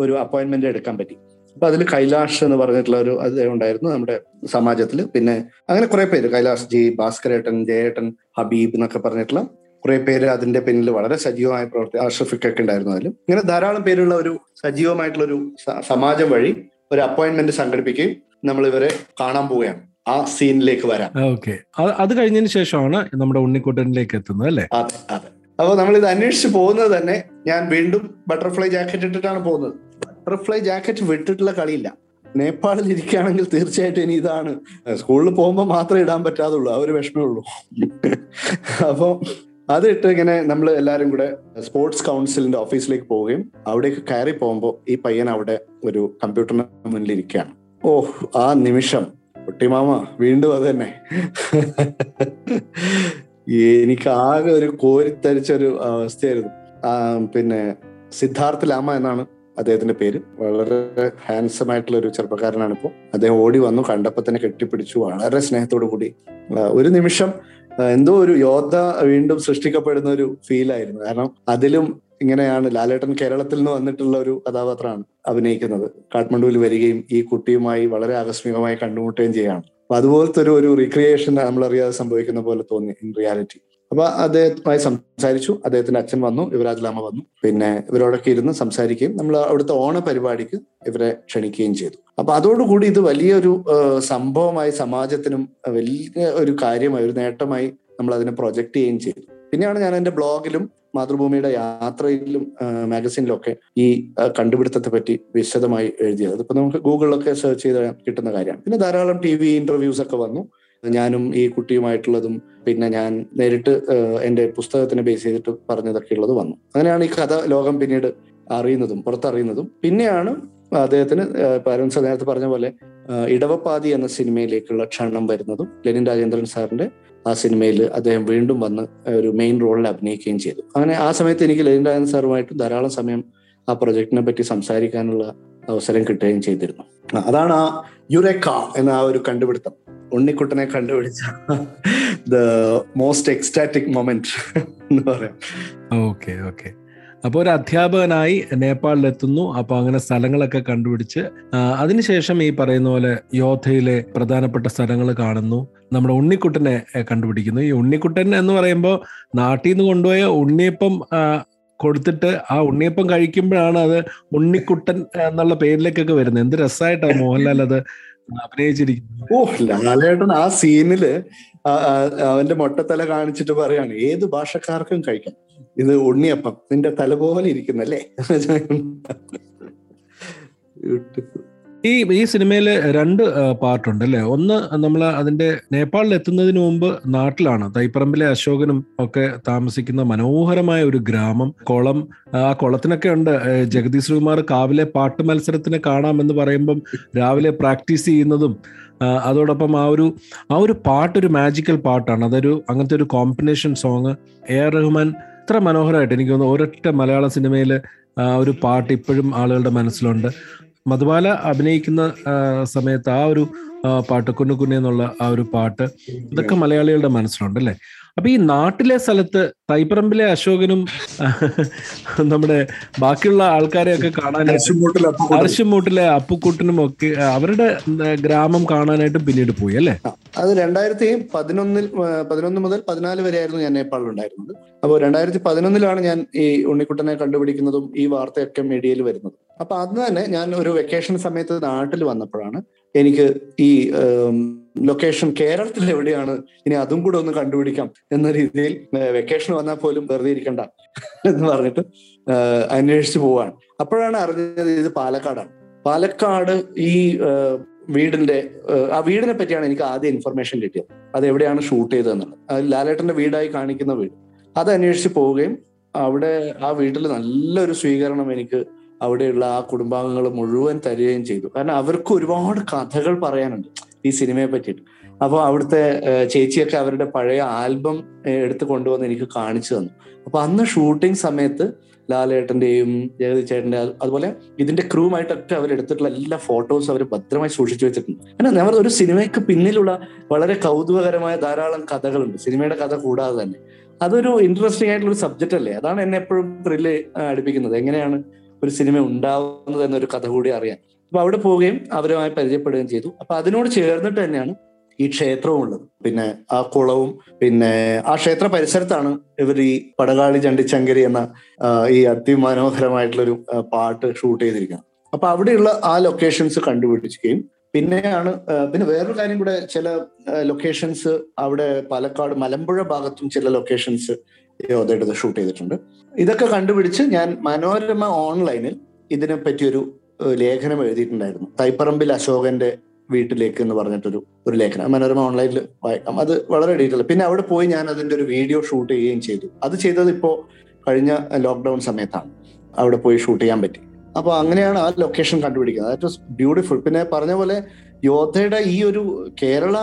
ഒരു അപ്പോയിന്റ്മെന്റ് എടുക്കാൻ പറ്റി. അപ്പൊ അതിൽ കൈലാഷ് എന്ന് പറഞ്ഞിട്ടുള്ള ഒരു അദ്ദേഹം ഉണ്ടായിരുന്നു നമ്മുടെ സമാജത്തിൽ പിന്നെ അങ്ങനെ കുറെ പേര്. കൈലാഷ് ജി ഭാസ്കരേട്ടൻ ജയേട്ടൻ ഹബീബ് എന്നൊക്കെ പറഞ്ഞിട്ടുള്ള കുറെ പേര് അതിന്റെ പിന്നിൽ വളരെ സജീവമായ പ്രവർത്തി അഷ്റഫിക്കൊക്കെ ഉണ്ടായിരുന്നു അതിലും. ഇങ്ങനെ ധാരാളം പേരുള്ള ഒരു സജീവമായിട്ടുള്ള ഒരു സമാജം വഴി ഒരു അപ്പോയിന്റ്മെന്റ് സംഘടിപ്പിക്കുകയും നമ്മൾ ഇവരെ കാണാൻ പോവുകയാണ്. ആ സീനിലേക്ക് വരാം. ഓക്കെ. അത് കഴിഞ്ഞതിന് ശേഷമാണ് നമ്മുടെ ഉണ്ണിക്കുട്ടനിലേക്ക് എത്തുന്നത് അല്ലേ? അതെ അതെ. അപ്പൊ നമ്മൾ ഇത് അന്വേഷിച്ച് പോകുന്നത് തന്നെ ഞാൻ വീണ്ടും ബട്ടർഫ്ലൈ ജാക്കറ്റ് ഇട്ടിട്ടാണ് പോകുന്നത്. ബട്ടർഫ്ലൈ ജാക്കറ്റ് വിട്ടിട്ടുള്ള കളിയില്ല. നേപ്പാളിൽ ഇരിക്കുകയാണെങ്കിൽ തീർച്ചയായിട്ടും ഇനി ഇതാണ്. സ്കൂളിൽ പോകുമ്പോൾ മാത്രമേ ഇടാൻ പറ്റാതുള്ളൂ. ആ ഒരു വിഷമേ ഉള്ളൂ. അപ്പൊ അതിട്ട് ഇങ്ങനെ നമ്മൾ എല്ലാവരും കൂടെ സ്പോർട്സ് കൗൺസിലിന്റെ ഓഫീസിലേക്ക് പോവുകയും അവിടേക്ക് കയറി പോകുമ്പോൾ ഈ പയ്യൻ അവിടെ ഒരു കമ്പ്യൂട്ടറിന് മുന്നിൽ ഇരിക്കുകയാണ്. ഓ ആ നിമിഷം. കുട്ടിമാമ വീണ്ടും അത് തന്നെ. എനിക്ക് ആകെ ഒരു കോരിത്തരിച്ച ഒരു അവസ്ഥയായിരുന്നു. പിന്നെ സിദ്ധാർത്ഥ് ലാമ എന്നാണ് അദ്ദേഹത്തിന്റെ പേര്. വളരെ ഹാൻസം ആയിട്ടുള്ള ഒരു ചെറുപ്പക്കാരനാണ് ഇപ്പോൾ അദ്ദേഹം ഓടി വന്നു കണ്ടപ്പോ തന്നെ കെട്ടിപ്പിടിച്ചു. വളരെ സ്നേഹത്തോടു കൂടി. ഒരു നിമിഷം എന്തോ ഒരു യോദ്ധ വീണ്ടും സൃഷ്ടിക്കപ്പെടുന്ന ഒരു ഫീൽ ആയിരുന്നു. കാരണം അതിലും ഇങ്ങനെയാണ് ലാലേട്ടൻ കേരളത്തിൽ നിന്ന് വന്നിട്ടുള്ള ഒരു കഥാപാത്രമാണ് അഭിനയിക്കുന്നത്. കാഠ്മണ്ഡുവിൽ വരികയും ഈ കുട്ടിയുമായി വളരെ ആകസ്മികമായി കണ്ടുമുട്ടുകയും ചെയ്യാണ്. അപ്പൊ അതുപോലത്തെ ഒരു ഒരു റീക്രിയേഷൻ നമ്മളറിയാതെ സംഭവിക്കുന്ന പോലെ തോന്നി ഇൻ റിയാലിറ്റി അപ്പൊ അദ്ദേഹവുമായി സംസാരിച്ചു. അദ്ദേഹത്തിന്റെ അച്ഛൻ വന്നു യുവരാജ് ലാമ വന്നു. പിന്നെ ഇവരോടൊക്കെ ഇരുന്ന് സംസാരിക്കുകയും നമ്മൾ അവിടുത്തെ ഓണ പരിപാടിക്ക് ഇവരെ ക്ഷണിക്കുകയും ചെയ്തു. അപ്പൊ അതോടുകൂടി ഇത് വലിയൊരു സംഭവമായി സമാജത്തിനും വലിയ ഒരു കാര്യമായി ഒരു നേട്ടമായി നമ്മൾ അതിനെ പ്രൊജക്ട് ചെയ്യുകയും ചെയ്തു. പിന്നെയാണ് ഞാൻ എന്റെ ബ്ലോഗിലും മാതൃഭൂമിയുടെ യാത്രയിലും മാഗസിനിലും ഒക്കെ ഈ കണ്ടുപിടുത്തത്തെ പറ്റി വിശദമായി എഴുതിയത്. അതിപ്പോ നമുക്ക് ഗൂഗിളിലൊക്കെ സെർച്ച് ചെയ്ത് കിട്ടുന്ന കാര്യമാണ്. പിന്നെ ധാരാളം ടി വി ഇന്റർവ്യൂസ് ഒക്കെ വന്നു. ഞാനും ഈ കുട്ടിയുമായിട്ടുള്ളതും പിന്നെ ഞാൻ നേരിട്ട് എന്റെ പുസ്തകത്തിനെ ബേസ് ചെയ്തിട്ട് പറഞ്ഞതൊക്കെ ഉള്ളത് വന്നു. അങ്ങനെയാണ് ഈ കഥ ലോകം പിന്നീട് അറിയുന്നതും പുറത്തറിയുന്നതും. പിന്നെയാണ് അദ്ദേഹത്തിന് പാരൻസ് നേരത്തെ പറഞ്ഞ പോലെ ഇടവപ്പാതി എന്ന സിനിമയിലേക്കുള്ള ക്ഷണം വരുന്നതും ലെനിൻ രാജേന്ദ്രൻ സാറിന്റെ ആ സിനിമയിൽ അദ്ദേഹം വീണ്ടും വന്ന് ഒരു മെയിൻ റോളിൽ അഭിനയിക്കുകയും ചെയ്തു. അങ്ങനെ ആ സമയത്ത് എനിക്ക് ലെനിൻ രാജേന്ദ്രൻ സാറുമായിട്ട് ധാരാളം സമയം ആ പ്രൊജക്ടിനെ പറ്റി സംസാരിക്കാനുള്ള അവസരം കിട്ടുകയും ചെയ്തിരുന്നു. അതാണ് ആ യുറേക്ക എന്ന ആ ഒരു കണ്ടുപിടുത്തം. ഉണ്ണിക്കുട്ടനെ കണ്ടുപിടിച്ച ദ മോസ്റ്റ് എക്സ്റ്റാറ്റിക് മൊമെന്റ് എന്ന് പറയാം. Okay okay. അപ്പോൾ ഒരു അധ്യാപകനായി നേപ്പാളിലെത്തുന്നു. അപ്പോൾ അങ്ങനെ സ്ഥലങ്ങളൊക്കെ കണ്ടുപിടിച്ച് അതിനുശേഷം ഈ പറയുന്ന പോലെ യോധയിലെ പ്രധാനപ്പെട്ട സ്ഥലങ്ങൾ കാണുന്നു. നമ്മുടെ ഉണ്ണിക്കുട്ടനെ കണ്ടുപിടിക്കുന്നു. ഈ ഉണ്ണിക്കുട്ടൻ എന്ന് പറയുമ്പോൾ നാട്ടിൽ നിന്ന് കൊണ്ടുപോയ ഉണ്ണിയപ്പം കൊടുത്തിട്ട് ആ ഉണ്ണിയപ്പം കഴിക്കുമ്പോഴാണ് അത് ഉണ്ണിക്കുട്ടൻ എന്നുള്ള പേരിലേക്കൊക്കെ വരുന്നത്. എന്ത് രസമായിട്ടാണ് മോഹൻലാൽ അത് അഭിനയിച്ചിരിക്കുന്നത്. ഓ ലാലേട്ടൻ ആ സീനിൽ അവന്റെ മൊട്ടത്തല കാണിച്ചിട്ട് പറയാണ് ഏത് ഭാഷക്കാർക്കും കഴിക്കാം. ഇത് ഉണ്ണിയപ്പം. നിന്റെ തല പോലെ ഇരിക്കുന്നല്ലേ? ഈ ഈ സിനിമയിൽ രണ്ട് പാർട്ടുണ്ട് അല്ലേ? ഒന്ന് നമ്മൾ അതിന്റെ നേപ്പാളിൽ എത്തുന്നതിന് മുമ്പ് നാട്ടിലാണ്. തൈപ്പറമ്പിലെ അശോകനും ഒക്കെ താമസിക്കുന്ന മനോഹരമായ ഒരു ഗ്രാമം കുളം. ആ കുളത്തിനൊക്കെ ഉണ്ട്. ജഗതി ശ്രീകുമാർ കാവിലെ പാട്ട് മത്സരത്തിന് കാണാമെന്ന് പറയുമ്പം രാവിലെ പ്രാക്ടീസ് ചെയ്യുന്നതും അതോടൊപ്പം ആ ഒരു ആ ഒരു പാട്ട് ഒരു മാജിക്കൽ പാട്ടാണ്. അതൊരു അങ്ങനത്തെ ഒരു combination song A R Rahman ഇത്ര മനോഹരമായിട്ട് എനിക്ക് തോന്നുന്നു ഒരൊറ്റ മലയാള സിനിമയിൽ ആ ഒരു പാട്ട് ഇപ്പോഴും ആളുകളുടെ മനസ്സിലുണ്ട്. മധുബാല അഭിനയിക്കുന്ന സമയത്ത് ആ ഒരു പാട്ട് കുന്നു എന്നുള്ള ആ ഒരു പാട്ട് ഇതൊക്കെ മലയാളികളുടെ മനസ്സിലുണ്ട് അല്ലേ അപ്പൊ ഈ നാട്ടിലെ സ്ഥലത്ത് തൈപ്പറമ്പിലെ അശോകനും നമ്മുടെ ബാക്കിയുള്ള ആൾക്കാരെയൊക്കെ കാണാനായിട്ട് അരശുമൂട്ടിലെ അപ്പുക്കൂട്ടിനും ഒക്കെ അവരുടെ ഗ്രാമം കാണാനായിട്ട് പിന്നീട് പോയി അല്ലേ? അത് രണ്ടായിരത്തി പതിനൊന്നിൽ പതിനൊന്ന് മുതൽ പതിനാല് വരെയായിരുന്നു ഞാൻ നേപ്പാളിൽ ഉണ്ടായിരുന്നത്. അപ്പോൾ രണ്ടായിരത്തി പതിനൊന്നിലാണ് ഞാൻ ഈ ഉണ്ണിക്കുട്ടനെ കണ്ടുപിടിക്കുന്നതും ഈ വാർത്തയൊക്കെ മീഡിയയിൽ വരുന്നത്. അപ്പൊ അന്ന് തന്നെ ഞാൻ ഒരു വെക്കേഷൻ സമയത്ത് നാട്ടിൽ വന്നപ്പോഴാണ് എനിക്ക് ഈ ലൊക്കേഷൻ കേരളത്തിൽ എവിടെയാണ്? ഇനി അതും കൂടെ ഒന്ന് കണ്ടുപിടിക്കാം എന്ന രീതിയിൽ വെക്കേഷൻ വന്നാൽ പോലും വെറുതെ ഇരിക്കണ്ട എന്ന് പറഞ്ഞിട്ട് അന്വേഷിച്ചു പോവാണ്. അപ്പോഴാണ് അറിഞ്ഞത് ഇത് പാലക്കാടാണ്. പാലക്കാട് ഈ വീടിന്റെ ആ, ആ വീടിനെ പറ്റിയാണ് എനിക്ക് ആദ്യം ഇൻഫർമേഷൻ കിട്ടിയത്. അത് എവിടെയാണ് ഷൂട്ട് ചെയ്തതെന്നുള്ളത്. അത് ലാലേട്ടന്റെ വീടായി കാണിക്കുന്ന വീട്. അത് അന്വേഷിച്ച് പോവുകയും അവിടെ ആ വീട്ടിൽ നല്ലൊരു സ്വീകരണം എനിക്ക് അവിടെയുള്ള ആ കുടുംബാംഗങ്ങൾ മുഴുവൻ തരികയും ചെയ്തു. കാരണം അവർക്ക് ഒരുപാട് കഥകൾ പറയാനുണ്ട്. ഈ സിനിമയെ പറ്റിയിട്ട്. അപ്പോൾ അവിടുത്തെ ചേച്ചിയൊക്കെ അവരുടെ പഴയ ആൽബം എടുത്തു കൊണ്ടുവന്ന് എനിക്ക് കാണിച്ചു തന്നു. അപ്പൊ അന്ന് ഷൂട്ടിംഗ് സമയത്ത് ലാലേട്ടന്റെയും ജഗതി ചേട്ടന്റെ അതുപോലെ ഇതിന്റെ ക്രൂമായിട്ടൊക്കെ അവർ എടുത്തിട്ടുള്ള എല്ലാ ഫോട്ടോസും അവർ ഭദ്രമായി സൂക്ഷിച്ചു വെച്ചിട്ടുണ്ട്. കാരണം നമ്മൾ ഒരു സിനിമയ്ക്ക് പിന്നിലുള്ള വളരെ കൗതുകകരമായ ധാരാളം കഥകളുണ്ട്. സിനിമയുടെ കഥ കൂടാതെ തന്നെ. അതൊരു ഇൻട്രസ്റ്റിംഗ് ആയിട്ടുള്ള ഒരു സബ്ജക്റ്റ് അല്ലേ? അതാണ് എന്നെ എപ്പോഴും ത്രില്ല് അടുപ്പിക്കുന്നത്. എങ്ങനെയാണ് ഒരു സിനിമ ഉണ്ടാവുന്നത് എന്നൊരു കഥ കൂടി അറിയാൻ. അപ്പൊ അവിടെ പോവുകയും അവരുമായി പരിചയപ്പെടുകയും ചെയ്തു. അപ്പൊ അതിനോട് ചേർന്നിട്ട് തന്നെയാണ് ഈ ക്ഷേത്രവും ഉള്ളത്. പിന്നെ ആ കുളവും പിന്നെ ആ ക്ഷേത്ര പരിസരത്താണ് ഇവർ ഈ പടകാളി ചണ്ടിച്ചങ്കരി എന്ന ഈ അതിമനോഹരമായിട്ടുള്ളൊരു പാട്ട് ഷൂട്ട് ചെയ്തിരിക്കുന്നത്. അപ്പൊ അവിടെയുള്ള ആ ലൊക്കേഷൻസ് കണ്ടുപിടിക്കുകയും പിന്നെയാണ് പിന്നെ വേറൊരു കാര്യം കൂടെ ചില ലൊക്കേഷൻസ് അവിടെ പാലക്കാട് മലമ്പുഴ ഭാഗത്തും ചില ലൊക്കേഷൻസ് യോധയുടെ ഷൂട്ട് ചെയ്തിട്ടുണ്ട്. ഇതൊക്കെ കണ്ടുപിടിച്ച് ഞാൻ മനോരമ ഓൺലൈനിൽ ഇതിനെ പറ്റിയൊരു ലേഖനം എഴുതിയിട്ടുണ്ടായിരുന്നു. തൈപ്പറമ്പിൽ അശോകന്റെ വീട്ടിലേക്ക് എന്ന് പറഞ്ഞിട്ടൊരു ഒരു ലേഖനം. മനോരമ ഓൺലൈനിൽ വായിക്കാം അത് വളരെ ഡീറ്റെയിൽ. പിന്നെ അവിടെ പോയി ഞാൻ അതിന്റെ ഒരു വീഡിയോ ഷൂട്ട് ചെയ്യുകയും ചെയ്തു. അത് ചെയ്തത് ഇപ്പോ കഴിഞ്ഞ ലോക്ക്ഡൌൺ സമയത്താണ്. അവിടെ പോയി ഷൂട്ട് ചെയ്യാൻ പറ്റി. അപ്പൊ അങ്ങനെയാണ് ആ ലൊക്കേഷൻ കണ്ടുപിടിക്കുന്നത്. ദാറ്റ് വാസ് ബ്യൂട്ടിഫുൾ പിന്നെ പറഞ്ഞ പോലെ യോദ്ധയുടെ ഈ ഒരു കേരള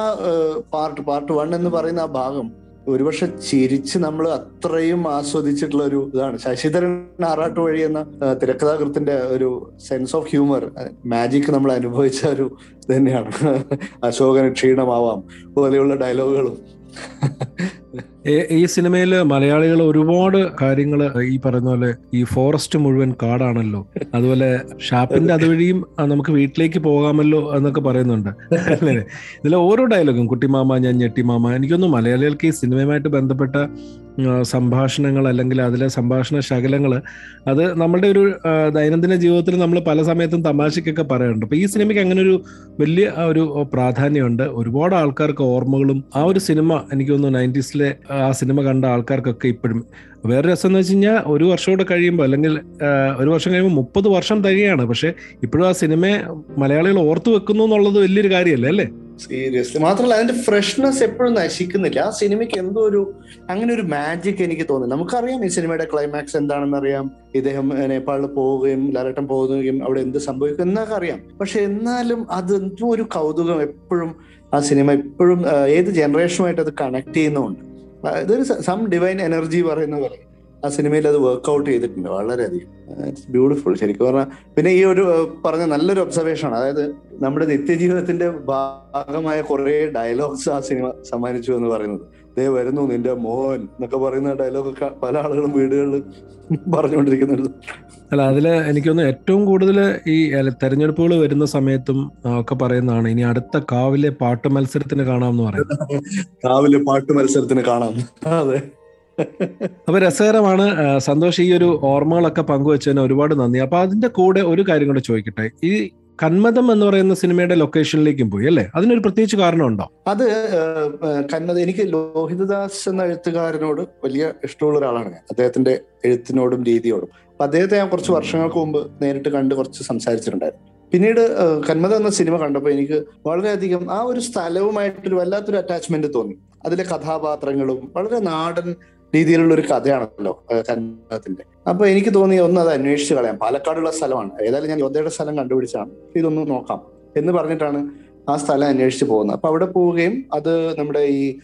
പാർട്ട് പാർട്ട് വൺ എന്ന് പറയുന്ന ആ ഭാഗം ഒരുപക്ഷെ ചിരിച്ച് നമ്മൾ അത്രയും ആസ്വദിച്ചിട്ടുള്ള ഒരു ഇതാണ്. ശശിധരൻ ആറാട്ട് വഴി എന്ന തിരക്കഥാകൃത്തിന്റെ ഒരു സെൻസ് ഓഫ് ഹ്യൂമർ മാജിക് നമ്മൾ അനുഭവിച്ച ഒരു തന്നെയാണ് അശോകന് ക്ഷീണമാവാം പോലെയുള്ള ഡയലോഗുകളും ഈ സിനിമയിൽ മലയാളികൾ ഒരുപാട് കാര്യങ്ങൾ ഈ പറയുന്ന പോലെ ഈ ഫോറസ്റ്റ് മുഴുവൻ കാടാണല്ലോ. അതുപോലെ ഷാപ്പിന്റെ അതുവഴിയും നമുക്ക് വീട്ടിലേക്ക് പോകാമല്ലോ എന്നൊക്കെ പറയുന്നുണ്ട്. ഇതിലെ ഓരോ ഡയലോഗും കുട്ടിമാമ ഞാൻ ഞെട്ടിമാമ. എനിക്കൊന്നും മലയാളികൾക്ക് ഈ സിനിമയുമായിട്ട് ബന്ധപ്പെട്ട സംഭാഷണങ്ങൾ അല്ലെങ്കിൽ അതിലെ സംഭാഷണ ശകലങ്ങൾ അത് നമ്മളുടെ ഒരു ദൈനംദിന ജീവിതത്തിൽ നമ്മൾ പല സമയത്തും തമാശയ്ക്കൊക്കെ പറയാറുണ്ട്. അപ്പോൾ ഈ സിനിമയ്ക്ക് അങ്ങനെ ഒരു വലിയ ഒരു പ്രാധാന്യമുണ്ട്. ഒരുപാട് ആൾക്കാർക്ക് ഓർമ്മകളും ആ ഒരു സിനിമ എനിക്ക് തോന്നുന്നു നയന്റീസിലെ ആ സിനിമ കണ്ട ആൾക്കാർക്കൊക്കെ ഇപ്പോഴും വേറെ രസം എന്ന് വെച്ച് കഴിഞ്ഞാൽ ഒരു വർഷം കൂടെ കഴിയുമ്പോൾ അല്ലെങ്കിൽ ഒരു വർഷം കഴിയുമ്പോൾ മുപ്പത് വർഷം തികയാണ്. പക്ഷെ ഇപ്പോഴും ആ സിനിമയെ മലയാളികൾ ഓർത്തു വെക്കുന്നു എന്നുള്ളത് വലിയൊരു കാര്യമല്ലേ അല്ലേ? സീരിയസ്ലി മാത്രമല്ല അതിന്റെ ഫ്രഷ്നെസ് എപ്പോഴും നശിക്കുന്നില്ല. ആ സിനിമയ്ക്ക് എന്തോ ഒരു അങ്ങനെ ഒരു മാജിക് എനിക്ക് തോന്നുന്നു നമുക്കറിയാം ഈ സിനിമയുടെ ക്ലൈമാക്സ് എന്താണെന്ന് അറിയാം. ഇദ്ദേഹം നേപ്പാളിൽ പോവുകയും ലാലട്ടം പോവുകയും അവിടെ എന്ത് സംഭവിക്കും എന്നൊക്കെ അറിയാം. പക്ഷെ എന്നാലും അത് എന്തോ ഒരു കൗതുകം എപ്പോഴും ആ സിനിമ എപ്പോഴും ഏത് ജനറേഷനുമായിട്ട് അത് കണക്ട് ചെയ്യുന്നുണ്ട്. സം ഡിവൈൻ എനർജി പറയുന്ന പോലെ. ആ സിനിമയിൽ അത് വർക്ക്ഔട്ട് ചെയ്തിട്ടുണ്ട് വളരെയധികം. ഇറ്റ്സ് ബ്യൂട്ടിഫുൾ ശരിക്കും പറഞ്ഞാൽ പിന്നെ ഈ ഒരു പറഞ്ഞ നല്ലൊരു ഒബ്സർവേഷൻ ആണ് അതായത് നമ്മുടെ നിത്യജീവിതത്തിന്റെ ഭാഗമായ കുറെ ഡയലോഗ്സ് ആ സിനിമ സമ്മാനിച്ചു എന്ന് പറയുന്നത്. ദേ വരുന്നു നിന്റെ മോഹൻ എന്നൊക്കെ പറയുന്ന ഡയലോഗൊക്കെ പല ആളുകളും വീടുകളിൽ പറഞ്ഞുകൊണ്ടിരിക്കുന്നുണ്ട്. അല്ല അതിൽ എനിക്കൊന്ന് ഏറ്റവും കൂടുതൽ ഈ തെരഞ്ഞെടുപ്പുകൾ വരുന്ന സമയത്തും ഒക്കെ പറയുന്നതാണ് ഇനി അടുത്ത കാവിലെ പാട്ട് മത്സരത്തിന് കാണാമെന്ന് പറയുന്നത്. കാവിലെ പാട്ട് മത്സരത്തിന് കാണാം. അതെ. അപ്പൊ രസകരമാണ് സന്തോഷ് ഈ ഒരു ഓർമ്മകളൊക്കെ പങ്കുവെച്ചതിന് ഒരുപാട് നന്ദി. അപ്പൊ അതിന്റെ കൂടെ ഒരു കാര്യം കൂടെ ചോദിക്കട്ടെ. ഈ കന്മതം എന്ന് പറയുന്ന സിനിമയുടെ ലൊക്കേഷനിലേക്കും പോയി അല്ലേ? അതിനൊരു പ്രത്യേകിച്ച് കാരണമുണ്ടോ? അത് ഏഹ്, എനിക്ക് ലോഹിതദാസ് എന്ന എഴുത്തുകാരനോട് വലിയ ഇഷ്ടമുള്ള ഒരാളാണ് ഞാൻ. അദ്ദേഹത്തിന്റെ എഴുത്തിനോടും രീതിയോടും. അപ്പൊ അദ്ദേഹത്തെ ഞാൻ കുറച്ച് വർഷങ്ങൾക്ക് മുമ്പ് നേരിട്ട് കണ്ട് കുറച്ച് സംസാരിച്ചിട്ടുണ്ടായിരുന്നു. പിന്നീട് കന്മത എന്ന സിനിമ കണ്ടപ്പോൾ എനിക്ക് വളരെയധികം ആ ഒരു സ്ഥലവുമായിട്ടൊരു വല്ലാത്തൊരു അറ്റാച്ച്മെന്റ് തോന്നി. അതിലെ കഥാപാത്രങ്ങളും വളരെ നാടൻ രീതിയിലുള്ള ഒരു കഥയാണല്ലോ കന്മതത്തിന്റെ അപ്പൊ എനിക്ക് തോന്നി ഒന്ന് അത് അന്വേഷിച്ച് കളയാം. പാലക്കാടുള്ള സ്ഥലമാണ്. ഏതായാലും ഞാൻ യോദ്ധയുടെ സ്ഥലം കണ്ടുപിടിച്ചാണ്. ഇതൊന്ന് നോക്കാം. എന്ന് പറഞ്ഞിട്ടാണ് ആ സ്ഥലം അന്വേഷിച്ച് പോകുന്നത്. അപ്പൊ അവിടെ പോവുകയും അത് നമ്മുടെ ഈ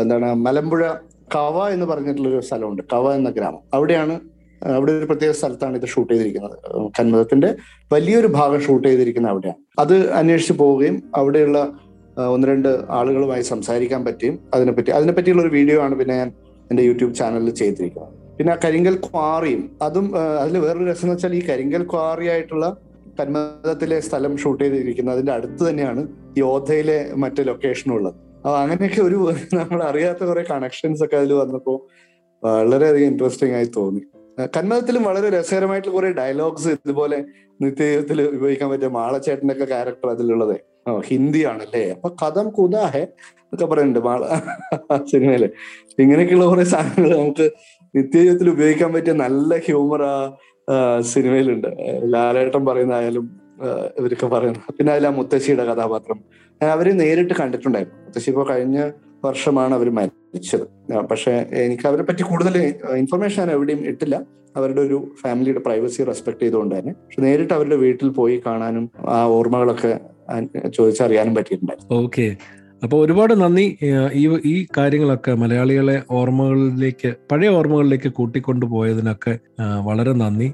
എന്താണ് മലമ്പുഴ കവ എന്ന് പറഞ്ഞിട്ടുള്ള ഒരു സ്ഥലമുണ്ട്. കവ എന്ന ഗ്രാമം. അവിടെയാണ് അവിടെ ഒരു പ്രത്യേക സ്ഥലത്താണ് ഇത് ഷൂട്ട് ചെയ്തിരിക്കുന്നത്. കന്മതത്തിന്റെ വലിയൊരു ഭാഗം ഷൂട്ട് ചെയ്തിരിക്കുന്നത് അവിടെയാണ്. അത് അന്വേഷിച്ച് പോവുകയും അവിടെയുള്ള ഒന്ന് രണ്ട് ആളുകളുമായി സംസാരിക്കാൻ പറ്റിയും അതിനെപ്പറ്റി അതിനെപ്പറ്റിയുള്ള ഒരു വീഡിയോ ആണ് പിന്നെ ഞാൻ എന്റെ യൂട്യൂബ് ചാനലിൽ ചെയ്തിരിക്കുന്നത്. പിന്നെ കരിങ്കൽ ക്വാറിയും അതും അതിൽ വേറൊരു രസം എന്ന് വെച്ചാൽ ഈ കരിങ്കൽ ക്വാറി ആയിട്ടുള്ള കന്മതത്തിലെ സ്ഥലം ഷൂട്ട് ചെയ്തിരിക്കുന്നത് അതിന്റെ അടുത്ത് തന്നെയാണ് യോധയിലെ മറ്റു ലൊക്കേഷനും ഉള്ളത്. അപ്പൊ അങ്ങനെയൊക്കെ ഒരു നമ്മൾ അറിയാത്ത കുറെ കണക്ഷൻസ് ഒക്കെ അതിൽ വന്നപ്പോൾ വളരെയധികം ഇൻട്രസ്റ്റിംഗ് ആയി തോന്നി. കന്മതത്തിലും വളരെ രസകരമായിട്ടുള്ള കുറെ ഡയലോഗ്സ് ഇതുപോലെ നിത്യജീവിതത്തിൽ ഉപയോഗിക്കാൻ പറ്റിയ മാളച്ചേട്ടന്റെ ഒക്കെ ക്യാരക്ടർ അതിലുള്ളത്. ഓ ഹിന്ദിയാണല്ലേ? അപ്പൊ കഥം കുതാഹെ എന്നൊക്കെ പറയുന്നുണ്ട് സിനിമയിൽ. ഇങ്ങനെയൊക്കെയുള്ള കുറെ സാധനങ്ങൾ നമുക്ക് നിത്യജീവിതത്തിൽ ഉപയോഗിക്കാൻ പറ്റിയ നല്ല ഹ്യൂമർ ആ സിനിമയിലുണ്ട്. ലാലേട്ടം ലാലേട്ടൻ പറയുന്നതായാലും ഇവരൊക്കെ പറയുന്നത് പിന്നെ അതിൽ ആ മുത്തശ്ശിയുടെ കഥാപാത്രം. അവരെ നേരിട്ട് കണ്ടിട്ടുണ്ടായിരുന്നു. മുത്തശ്ശി ഇപ്പൊ കഴിഞ്ഞ വർഷമാണ് അവർ മരിച്ചത്. പക്ഷെ എനിക്ക് അവരെ പറ്റി കൂടുതൽ ഇൻഫർമേഷൻ ഞാൻ എവിടെയും ഇട്ടില്ല. അവരുടെ ഒരു ഫാമിലിയുടെ പ്രൈവസി റെസ്പെക്ട് ചെയ്തുകൊണ്ട് തന്നെ. പക്ഷെ നേരിട്ട് അവരുടെ വീട്ടിൽ പോയി കാണാനും ആ ഓർമ്മകളൊക്കെ ചോദിച്ചറിയാനും പറ്റിയിട്ടുണ്ടായിരുന്നു. ഓക്കെ. അപ്പോൾ ഒരുപാട് നന്ദി. ഈ ഈ കാര്യങ്ങളൊക്കെ മലയാളികളെ ഓർമ്മകളിലേക്ക് പഴയ ഓർമ്മകളിലേക്ക് കൂട്ടിക്കൊണ്ടുപോയതിനൊക്കെ പോയതിനൊക്കെ വളരെ നന്ദി.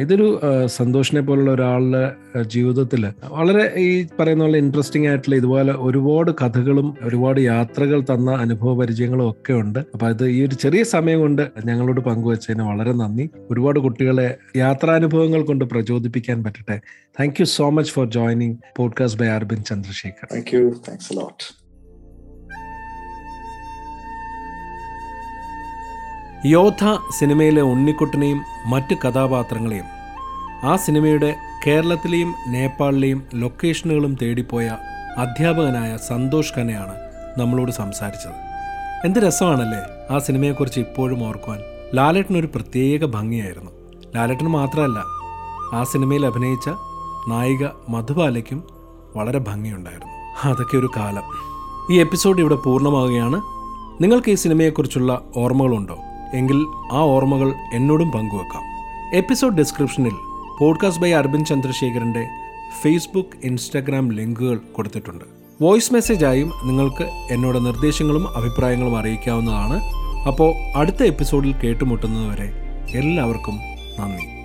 ഇതൊരു സന്തോഷിനെ പോലുള്ള ഒരാളുടെ ജീവിതത്തിൽ വളരെ ഈ പറയുന്ന പോലെ ഇൻട്രസ്റ്റിംഗ് ആയിട്ടുള്ള ഇതുപോലെ ഒരുപാട് കഥകളും ഒരുപാട് യാത്രകൾ തന്ന അനുഭവ പരിചയങ്ങളും ഒക്കെ ഉണ്ട്. അപ്പൊ അത് ഈ ഒരു ചെറിയ സമയം കൊണ്ട് ഞങ്ങളോട് പങ്കുവച്ചതിന് വളരെ നന്ദി. ഒരുപാട് കുട്ടികളെ യാത്രാനുഭവങ്ങൾ കൊണ്ട് പ്രചോദിപ്പിക്കാൻ പറ്റട്ടെ. Thank you so much for joining podcast by Arbin Chandrasekhar thank you thanks lot Yodha സിനിമയിലെ ഉണ്ണിക്കുട്ടനെയും മറ്റ് കഥാപാത്രങ്ങളെയും ആ സിനിമയുടെ കേരളത്തിലെയും നേപ്പാളിലെയും ലൊക്കേഷനുകളും തേടിപ്പോയ അധ്യാപകനായ സന്തോഷ് ഖനയാണ് നമ്മളോട് സംസാരിച്ചത്. എന്ത് രസമാണല്ലേ ആ സിനിമയെക്കുറിച്ച് ഇപ്പോഴും ഓർക്കുവാൻ? ലാലേട്ടനൊരു പ്രത്യേക ഭംഗിയായിരുന്നു. ലാലേട്ടന് മാത്രമല്ല ആ സിനിമയിൽ അഭിനയിച്ച നായിക മധുബാലയ്ക്കും വളരെ ഭംഗിയുണ്ടായിരുന്നു. അതൊക്കെ ഒരു കാലം. ഈ എപ്പിസോഡ് ഇവിടെ പൂർണമാവുകയാണ്. നിങ്ങൾക്ക് ഈ സിനിമയെക്കുറിച്ചുള്ള ഓർമ്മകളുണ്ടോ? എങ്കിൽ ആ ഓർമ്മകൾ എന്നോടും പങ്കുവെക്കാം. എപ്പിസോഡ് ഡിസ്ക്രിപ്ഷനിൽ പോഡ്കാസ്റ്റ് ബൈ അർബിൻ ചന്ദ്രശേഖരന്റെ ഫേസ്ബുക്ക് ഇൻസ്റ്റാഗ്രാം ലിങ്കുകൾ കൊടുത്തിട്ടുണ്ട്. വോയിസ് മെസ്സേജായും നിങ്ങൾക്ക് എന്നോട് നിർദ്ദേശങ്ങളും അഭിപ്രായങ്ങളും അറിയിക്കാവുന്നതാണ്. അപ്പോൾ അടുത്ത എപ്പിസോഡിൽ കേട്ടുമുട്ടുന്നതുവരെ എല്ലാവർക്കും നന്ദി.